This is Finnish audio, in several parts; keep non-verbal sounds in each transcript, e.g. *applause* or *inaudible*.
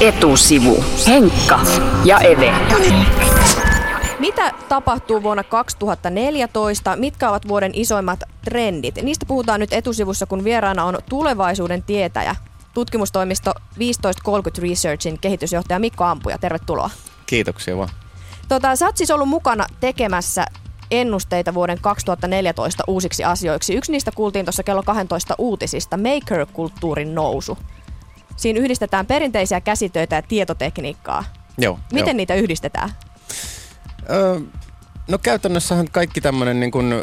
Etusivu. Henkka ja Eve. Mitä tapahtuu vuonna 2014? Mitkä ovat vuoden isoimmat trendit? Niistä puhutaan nyt etusivussa, kun vieraana on tulevaisuuden tietäjä, tutkimustoimisto 1530 Researchin kehitysjohtaja Mikko Ampuja. Tervetuloa. Kiitoksia vaan. Tota, sä oot siis ollut mukana tekemässä ennusteita vuoden 2014 uusiksi asioiksi. Yksi niistä kuultiin tuossa kello 12 uutisista, maker-kulttuurin nousu. Siinä yhdistetään perinteisiä käsitöitä ja tietotekniikkaa. Joo, Miten joo. niitä yhdistetään? Öö, no käytännössähän kaikki tämmöinen niin kuin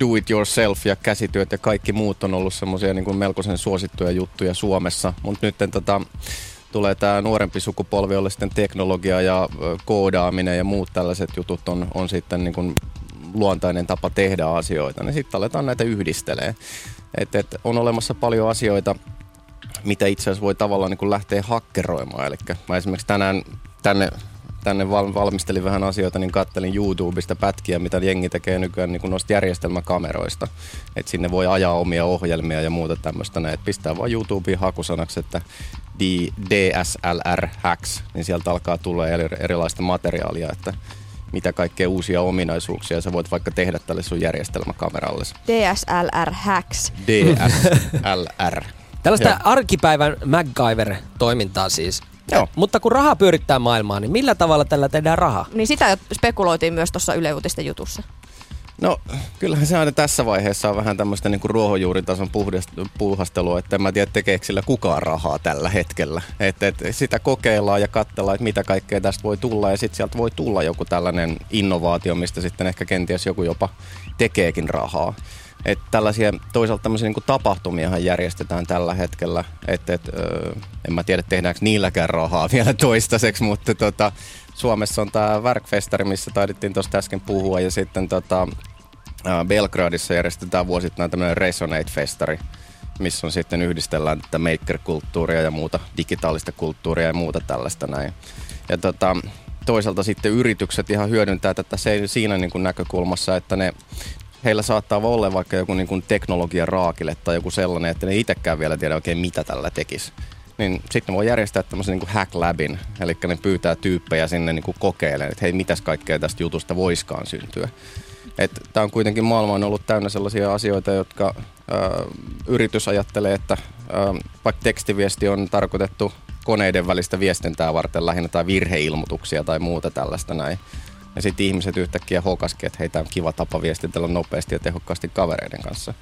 do it yourself ja käsityöt ja kaikki muut on ollut semmoisia niin kuin melkoisen suosittuja juttuja Suomessa, mutta nyt tota, tulee tämä nuorempi sukupolvi, jolle sitten teknologia ja ö, koodaaminen ja muut tällaiset jutut on, on sitten niin kuin luontainen tapa tehdä asioita, niin sitten aletaan näitä yhdistelee. Et, et on olemassa paljon asioita, mitä itse asiassa voi tavallaan niin kuin lähteä hakkeroimaan. Eli mä esimerkiksi tänään tänne, tänne val- valmistelin vähän asioita, niin kattelin YouTubesta pätkiä, mitä jengi tekee nykyään niin kuin noista järjestelmäkameroista. Että sinne voi ajaa omia ohjelmia ja muuta tämmöistä. Näin. Et pistää vaan YouTubeen hakusanaksi, että DSLR hacks, niin sieltä alkaa tulla eri- erilaista materiaalia, että mitä kaikkea uusia ominaisuuksia sä voit vaikka tehdä tälle sun järjestelmäkameralle. DSLR hacks. DSLR. Tällaista Joo. arkipäivän MacGyver-toimintaa siis. Joo. Mutta kun raha pyörittää maailmaa, niin millä tavalla tällä tehdään rahaa? Niin sitä spekuloitiin myös tuossa Yle Uutisten jutussa. No kyllähän se aina tässä vaiheessa on vähän tämmöistä niinku ruohonjuuritason puuhastelua, että en mä tiedä tekeekö sillä kukaan rahaa tällä hetkellä. Et, et sitä kokeillaan ja katsellaan, että mitä kaikkea tästä voi tulla ja sitten sieltä voi tulla joku tällainen innovaatio, mistä sitten ehkä kenties joku jopa tekeekin rahaa. Et tällaisia toisaalta tämmöisiä niinku tapahtumiahan järjestetään tällä hetkellä, että et, en mä tiedä tehdäänkö niilläkään rahaa *laughs* vielä toistaiseksi, mutta tota, Suomessa on tämä Värkfestari, missä taidettiin tuosta äsken puhua ja sitten tota, Belgradissa järjestetään vuosittain tämmöinen Resonate-festari, missä on sitten yhdistellään tätä maker-kulttuuria ja muuta digitaalista kulttuuria ja muuta tällaista näin. Ja tota, toisaalta sitten yritykset ihan hyödyntää tätä se, siinä niin kuin näkökulmassa, että ne heillä saattaa olla vaikka joku niin kuin teknologia raakille tai joku sellainen, että ne itsekään vielä tiedä oikein mitä tällä tekisi. Niin sitten voi järjestää tämmöisen niin kuin hack labin, eli ne pyytää tyyppejä sinne niin kuin kokeilemaan, että hei, mitäs kaikkea tästä jutusta voiskaan syntyä. Tämä on kuitenkin maailma on ollut täynnä sellaisia asioita, jotka ö, yritys ajattelee, että ö, vaikka tekstiviesti on tarkoitettu koneiden välistä viestintää varten lähinnä tai virheilmoituksia tai muuta tällaista näin. Ja sitten ihmiset yhtäkkiä hokaskin, että hei, tämä on kiva tapa viestitellä nopeasti ja tehokkaasti kavereiden kanssa.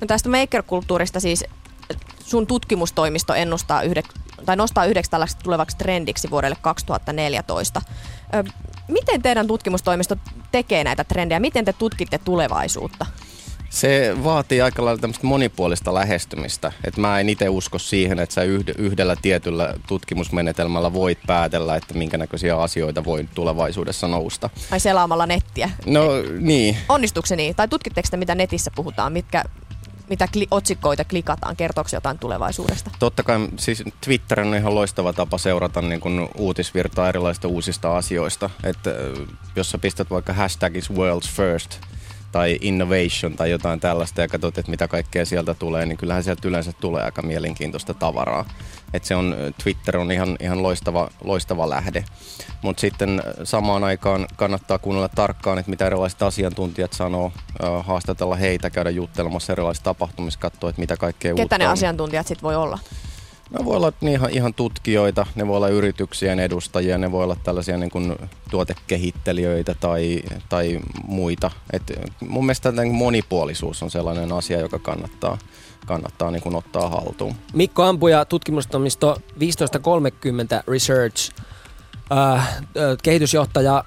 No tästä maker-kulttuurista siis sun tutkimustoimisto ennustaa yhde, tai nostaa yhdeksi tällaiseksi tulevaksi trendiksi vuodelle 2014. Ö, miten teidän tutkimustoimisto tekee näitä trendejä? Miten te tutkitte tulevaisuutta? Se vaatii aika lailla tämmöistä monipuolista lähestymistä. Et mä en itse usko siihen, että sä yhd- yhdellä tietyllä tutkimusmenetelmällä voit päätellä, että minkä näköisiä asioita voi tulevaisuudessa nousta. Ai selaamalla nettiä? No niin, Onnistuuko se niin? Tai tutkitteko te, mitä netissä puhutaan? Mitkä, mitä kli- otsikoita klikataan? Kertooko jotain tulevaisuudesta? Totta kai siis Twitter on ihan loistava tapa seurata niin kuin uutisvirtaa erilaisista uusista asioista. Että äh, jos sä pistät vaikka hashtagis world's first tai innovation tai jotain tällaista ja katsot, että mitä kaikkea sieltä tulee, niin kyllähän sieltä yleensä tulee aika mielenkiintoista tavaraa. Et se on, Twitter on ihan, ihan loistava, loistava lähde. Mutta sitten äh, samaan aikaan kannattaa kuunnella tarkkaan, että mitä erilaiset asiantuntijat sanoo, äh, haastatella heitä, käydä juttelemassa erilaisissa tapahtumissa, katsoa, että mitä kaikkea Ketä uutta ne on. asiantuntijat sitten voi olla? Ne voi olla niin ihan, ihan tutkijoita, ne voi olla yrityksien edustajia, ne voi olla tällaisia niin kuin tuotekehittelijöitä tai, tai muita. Et mun mielestä tämän monipuolisuus on sellainen asia, joka kannattaa, kannattaa niin kuin ottaa haltuun. Mikko Ampuja, tutkimustoimisto 1530 Research, äh, äh, kehitysjohtaja.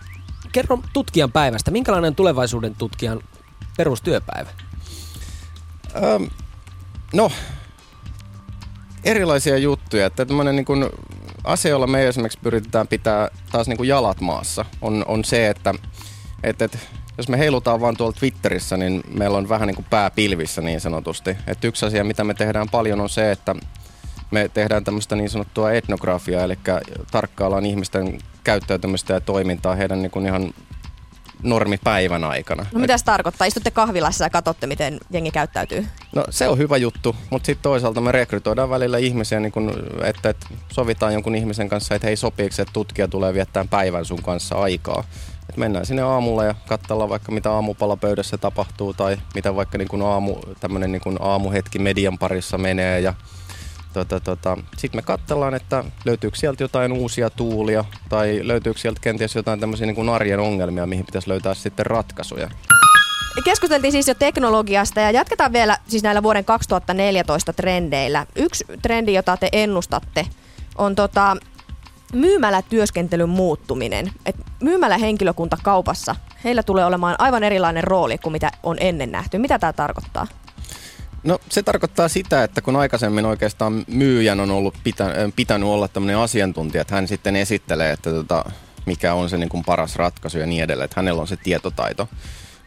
Kerro tutkijan päivästä. Minkälainen tulevaisuuden tutkijan perustyöpäivä? Öm, no, erilaisia juttuja. Että tämmöinen niin kuin asia, jolla me esimerkiksi pyritään pitää taas niin kuin jalat maassa, on, on se, että et, et, jos me heilutaan vaan tuolla Twitterissä, niin meillä on vähän niin kuin pää pilvissä niin sanotusti. Et yksi asia, mitä me tehdään paljon, on se, että me tehdään tämmöistä niin sanottua etnografiaa, eli tarkkaillaan ihmisten käyttäytymistä ja toimintaa heidän niin kuin ihan normipäivän aikana. No mitä se tarkoittaa? Istutte kahvilassa ja katsotte, miten jengi käyttäytyy. No se on hyvä juttu, mutta sitten toisaalta me rekrytoidaan välillä ihmisiä, niin kun, että, että sovitaan jonkun ihmisen kanssa, että hei sopiiko, että tutkija tulee viettämään päivän sun kanssa aikaa. Et mennään sinne aamulla ja katsellaan vaikka mitä aamupalapöydässä tapahtuu tai mitä vaikka niin kun aamu, tämmönen niin kun aamuhetki median parissa menee ja Tota, tota. Sitten me katsellaan, että löytyykö sieltä jotain uusia tuulia tai löytyykö sieltä kenties jotain tämmöisiä niin kuin arjen ongelmia, mihin pitäisi löytää sitten ratkaisuja. Keskusteltiin siis jo teknologiasta ja jatketaan vielä siis näillä vuoden 2014 trendeillä. Yksi trendi, jota te ennustatte, on tota, myymälätyöskentelyn muuttuminen. Et myymälähenkilökunta kaupassa, heillä tulee olemaan aivan erilainen rooli kuin mitä on ennen nähty. Mitä tämä tarkoittaa? No se tarkoittaa sitä, että kun aikaisemmin oikeastaan myyjän on ollut pitä, pitänyt olla tämmöinen asiantuntija, että hän sitten esittelee, että tota, mikä on se niin kuin paras ratkaisu ja niin edelleen, että hänellä on se tietotaito.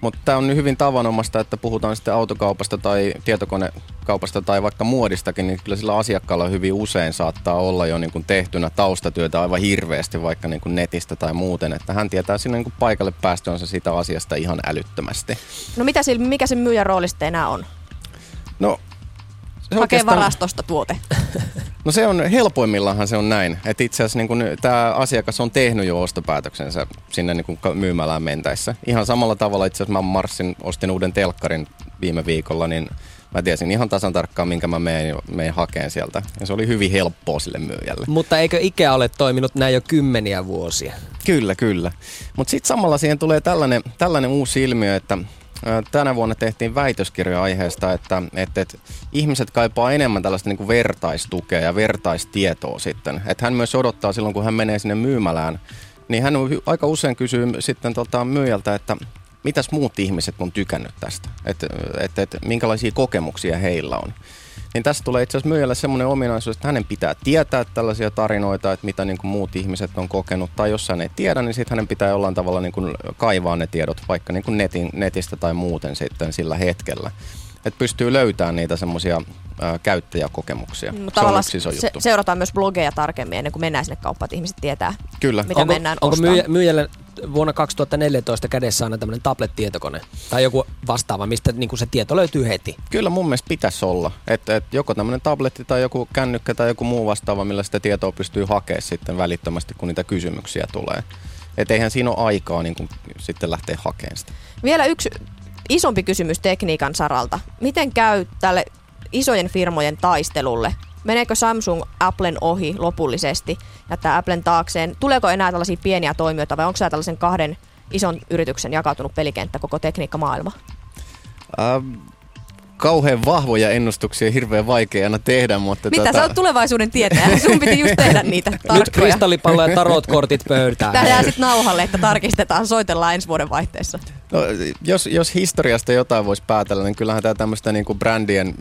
Mutta tämä on hyvin tavanomasta, että puhutaan sitten autokaupasta tai tietokonekaupasta tai vaikka muodistakin, niin kyllä sillä asiakkaalla hyvin usein saattaa olla jo niin kuin tehtynä taustatyötä aivan hirveästi vaikka niin kuin netistä tai muuten, että hän tietää sinne niin kuin paikalle päästönsä sitä asiasta ihan älyttömästi. No mitä sillä, mikä se myyjän rooli sitten enää on? No, se Hakee oikeastaan... varastosta tuote. *laughs* No se on, helpoimmillahan se on näin, että itse asiassa niin tämä asiakas on tehnyt jo ostopäätöksensä sinne niin kuin myymälään mentäessä. Ihan samalla tavalla itse asiassa mä marssin, ostin uuden telkkarin viime viikolla, niin mä tiesin ihan tasan tarkkaan, minkä mä meen, meen hakeen sieltä. Ja se oli hyvin helppoa sille myyjälle. Mutta eikö Ikea ole toiminut näin jo kymmeniä vuosia? Kyllä, kyllä. Mutta sitten samalla siihen tulee tällainen, tällainen uusi ilmiö, että tänä vuonna tehtiin väitöskirja aiheesta, että, että, että ihmiset kaipaa enemmän tällaista niin kuin vertaistukea ja vertaistietoa sitten. Että hän myös odottaa silloin, kun hän menee sinne myymälään, niin hän aika usein kysyy sitten tota myyjältä, että mitäs muut ihmiset on tykännyt tästä, että, että, että minkälaisia kokemuksia heillä on. Niin tässä tulee itse asiassa myyjälle semmoinen ominaisuus, että hänen pitää tietää tällaisia tarinoita, että mitä niin kuin muut ihmiset on kokenut. Tai jos hän ei tiedä, niin sitten hänen pitää jollain tavalla niin kuin kaivaa ne tiedot vaikka niin kuin netin, netistä tai muuten sitten sillä hetkellä. Että pystyy löytämään niitä semmoisia käyttäjäkokemuksia. Mm, se on yksi iso se, juttu. Seurataan myös blogeja tarkemmin ennen kuin mennään sinne kauppaan, että ihmiset tietää, Kyllä. mitä onko, mennään Onko myyjä, myyjälle vuonna 2014 kädessä aina tämmöinen tablet-tietokone tai joku vastaava, mistä niin kuin se tieto löytyy heti? Kyllä mun mielestä pitäisi olla. Että et joko tämmöinen tabletti tai joku kännykkä tai joku muu vastaava, millä sitä tietoa pystyy hakemaan sitten välittömästi, kun niitä kysymyksiä tulee. Että eihän siinä ole aikaa niin kuin sitten lähteä hakemaan sitä. Vielä yksi isompi kysymys tekniikan saralta. Miten käy tälle isojen firmojen taistelulle? Meneekö Samsung Applen ohi lopullisesti, jättää Applen taakseen? Tuleeko enää tällaisia pieniä toimijoita vai onko tämä tällaisen kahden ison yrityksen jakautunut pelikenttä koko tekniikkamaailma? Ähm, kauhean vahvoja ennustuksia, hirveän vaikea aina tehdä, mutta... Mitä, tota... sä oot tulevaisuuden tietäjä, *laughs* sun piti just tehdä niitä tarkkoja. Nyt kristallipallo ja tarotkortit pöytään. Tää jää sitten nauhalle, että tarkistetaan, soitellaan ensi vuoden vaihteessa. No, jos, jos historiasta jotain voisi päätellä, niin kyllähän tämä tämmöistä niinku brändien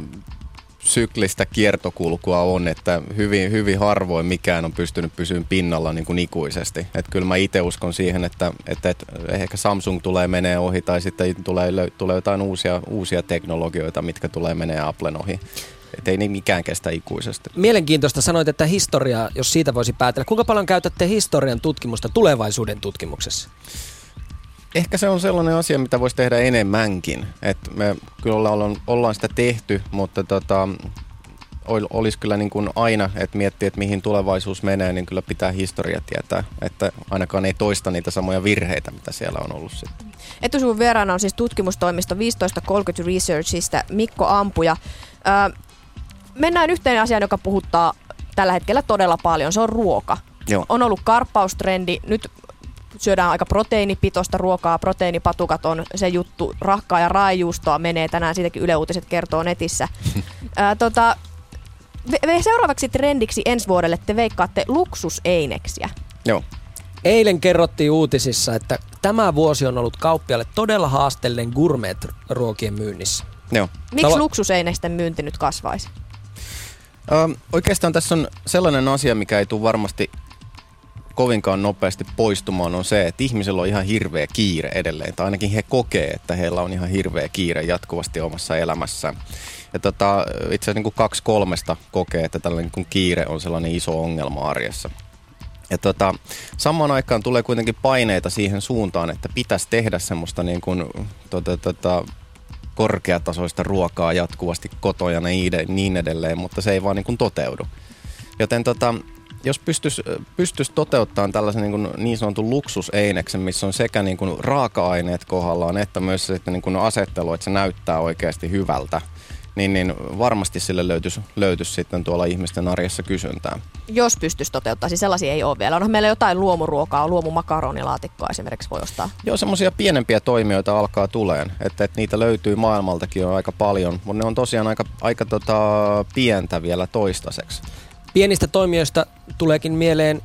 syklistä kiertokulkua on, että hyvin, hyvin harvoin mikään on pystynyt pysymään pinnalla niin kuin ikuisesti. Että kyllä mä itse uskon siihen, että, että, että ehkä Samsung tulee menee ohi tai sitten tulee, tulee jotain uusia, uusia teknologioita, mitkä tulee menee Applen ohi. Että ei niin mikään kestä ikuisesti. Mielenkiintoista sanoit, että historia, jos siitä voisi päätellä. Kuinka paljon käytätte historian tutkimusta tulevaisuuden tutkimuksessa? Ehkä se on sellainen asia, mitä voisi tehdä enemmänkin. Et me kyllä ollaan, ollaan sitä tehty, mutta tota, olisi kyllä niin kuin aina, että miettii, että mihin tulevaisuus menee, niin kyllä pitää historia tietää, että ainakaan ei toista niitä samoja virheitä, mitä siellä on ollut sitten. Etusivun vieraana on siis tutkimustoimisto 1530 Researchista Mikko Ampuja. Öö, mennään yhteen asiaan, joka puhuttaa tällä hetkellä todella paljon. Se on ruoka. Joo. On ollut karppaustrendi. Nyt syödään aika proteiinipitoista ruokaa, proteiinipatukat on se juttu, rahkaa ja raajuustoa menee tänään, siitäkin Yle Uutiset kertoo netissä. *laughs* Ää, tota, me seuraavaksi trendiksi ensi vuodelle te veikkaatte luksuseineksiä. Joo. Eilen kerrottiin uutisissa, että tämä vuosi on ollut kauppialle todella haasteellinen gourmet-ruokien myynnissä. Joo. Miksi Talo- luksuseineksten myynti nyt kasvaisi? Ö, oikeastaan tässä on sellainen asia, mikä ei tule varmasti kovinkaan nopeasti poistumaan on se, että ihmisellä on ihan hirveä kiire edelleen. Tai ainakin he kokee, että heillä on ihan hirveä kiire jatkuvasti omassa elämässään. Ja tota, itse asiassa niin kaksi kolmesta kokee, että tällainen niin kiire on sellainen iso ongelma arjessa. Ja tota, samaan aikaan tulee kuitenkin paineita siihen suuntaan, että pitäisi tehdä semmoista niin kuin, tota, tota, korkeatasoista ruokaa jatkuvasti kotoja ja niin edelleen, mutta se ei vaan niin kuin toteudu. Joten tota, jos pystyisi pystyis toteuttamaan tällaisen niin, kuin niin sanotun luksuseineksen, missä on sekä niin kuin raaka-aineet kohdallaan, että myös sitten niin kuin asettelu, että se näyttää oikeasti hyvältä, niin, niin varmasti sille löytyisi, löytyisi sitten tuolla ihmisten arjessa kysyntää. Jos pystyisi toteuttaa, siis sellaisia ei ole vielä. Onhan meillä jotain luomuruokaa, luomumakaronilaatikkoa esimerkiksi voi ostaa. Joo, semmoisia pienempiä toimijoita alkaa tuleen, että, että niitä löytyy maailmaltakin jo aika paljon, mutta ne on tosiaan aika, aika tota, pientä vielä toistaiseksi. Pienistä toimijoista tuleekin mieleen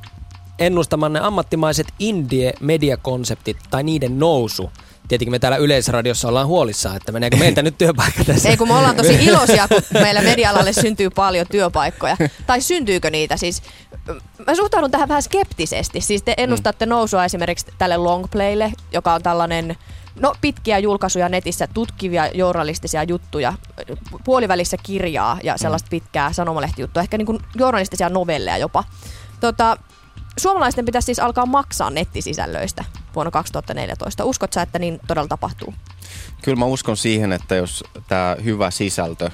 ennustamanne ammattimaiset indie-mediakonseptit tai niiden nousu. Tietenkin me täällä Yleisradiossa ollaan huolissaan, että meneekö meiltä nyt työpaikka tässä. Ei kun me ollaan tosi *laughs* iloisia, kun meillä media-alalle syntyy paljon työpaikkoja. Tai syntyykö niitä siis? Mä suhtaudun tähän vähän skeptisesti. Siis te ennustatte nousua esimerkiksi tälle longplaylle, joka on tällainen No pitkiä julkaisuja netissä, tutkivia journalistisia juttuja, puolivälissä kirjaa ja sellaista mm. pitkää sanomalehtijuttua, ehkä niin kuin journalistisia novelleja jopa. Tota, suomalaisten pitäisi siis alkaa maksaa nettisisällöistä vuonna 2014. Uskot sä, että niin todella tapahtuu? Kyllä mä uskon siihen, että jos tämä hyvä sisältö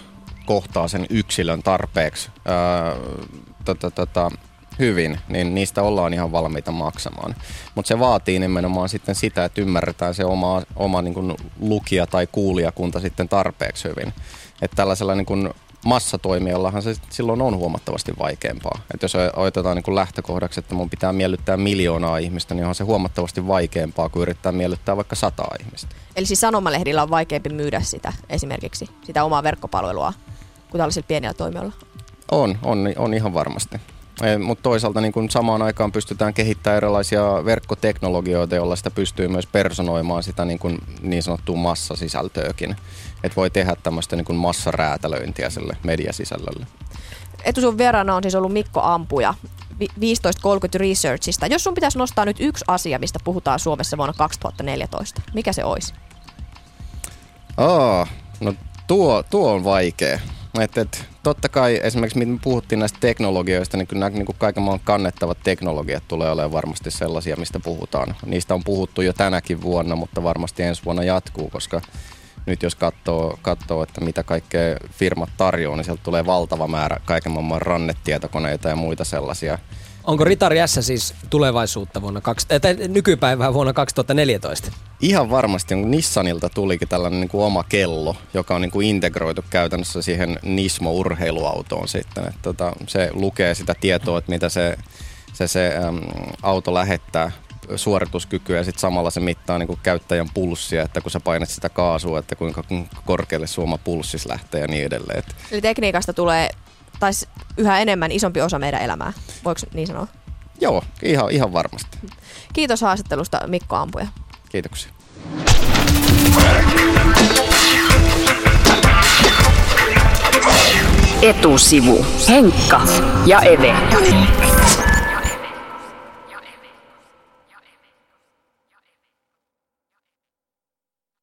kohtaa sen yksilön tarpeeksi ää, tota, tota, hyvin, niin niistä ollaan ihan valmiita maksamaan. Mutta se vaatii nimenomaan sitten sitä, että ymmärretään se oma, oma niin kuin lukija tai kuulijakunta sitten tarpeeksi hyvin. Että tällaisella niin kuin massatoimijallahan se silloin on huomattavasti vaikeampaa. Että jos otetaan niin kuin lähtökohdaksi, että mun pitää miellyttää miljoonaa ihmistä, niin onhan se huomattavasti vaikeampaa kuin yrittää miellyttää vaikka sataa ihmistä. Eli siis sanomalehdillä on vaikeampi myydä sitä esimerkiksi, sitä omaa verkkopalvelua, kuin tällaisilla pienillä toimijoilla? On, on, on ihan varmasti. Mutta toisaalta niin kun samaan aikaan pystytään kehittämään erilaisia verkkoteknologioita, joilla sitä pystyy myös personoimaan sitä niin, kun niin sanottua massasisältöäkin. Että voi tehdä tämmöistä niin massaräätälöintiä sille mediasisällölle. Etusun vieraana on siis ollut Mikko Ampuja 1530 Researchista. Jos sun pitäisi nostaa nyt yksi asia, mistä puhutaan Suomessa vuonna 2014, mikä se olisi? Oh, no tuo, tuo on vaikea. Et, et, totta kai esimerkiksi, mitä me puhuttiin näistä teknologioista, niin kyllä nämä niin kaiken maailman kannettavat teknologiat tulee olemaan varmasti sellaisia, mistä puhutaan. Niistä on puhuttu jo tänäkin vuonna, mutta varmasti ensi vuonna jatkuu, koska nyt jos katsoo, katsoo että mitä kaikkea firmat tarjoaa, niin sieltä tulee valtava määrä kaiken maailman rannetietokoneita ja muita sellaisia – Onko Ritari S siis tulevaisuutta vuonna, kaksi, äh, tai nykypäivää vuonna 2014? Ihan varmasti. Nissanilta tulikin tällainen niin kuin oma kello, joka on niin kuin integroitu käytännössä siihen Nismo-urheiluautoon sitten. Että tota, se lukee sitä tietoa, että mitä se, se, se äm, auto lähettää suorituskykyä ja sitten samalla se mittaa niin kuin käyttäjän pulssia, että kun sä painat sitä kaasua, että kuinka korkealle suoma pulssis lähtee ja niin edelleen. Eli tekniikasta tulee tai yhä enemmän isompi osa meidän elämää. Voiko niin sanoa? Joo, ihan, ihan varmasti. Kiitos haastattelusta Mikko Ampuja. Kiitoksia. Etusivu. Henkka ja Eve.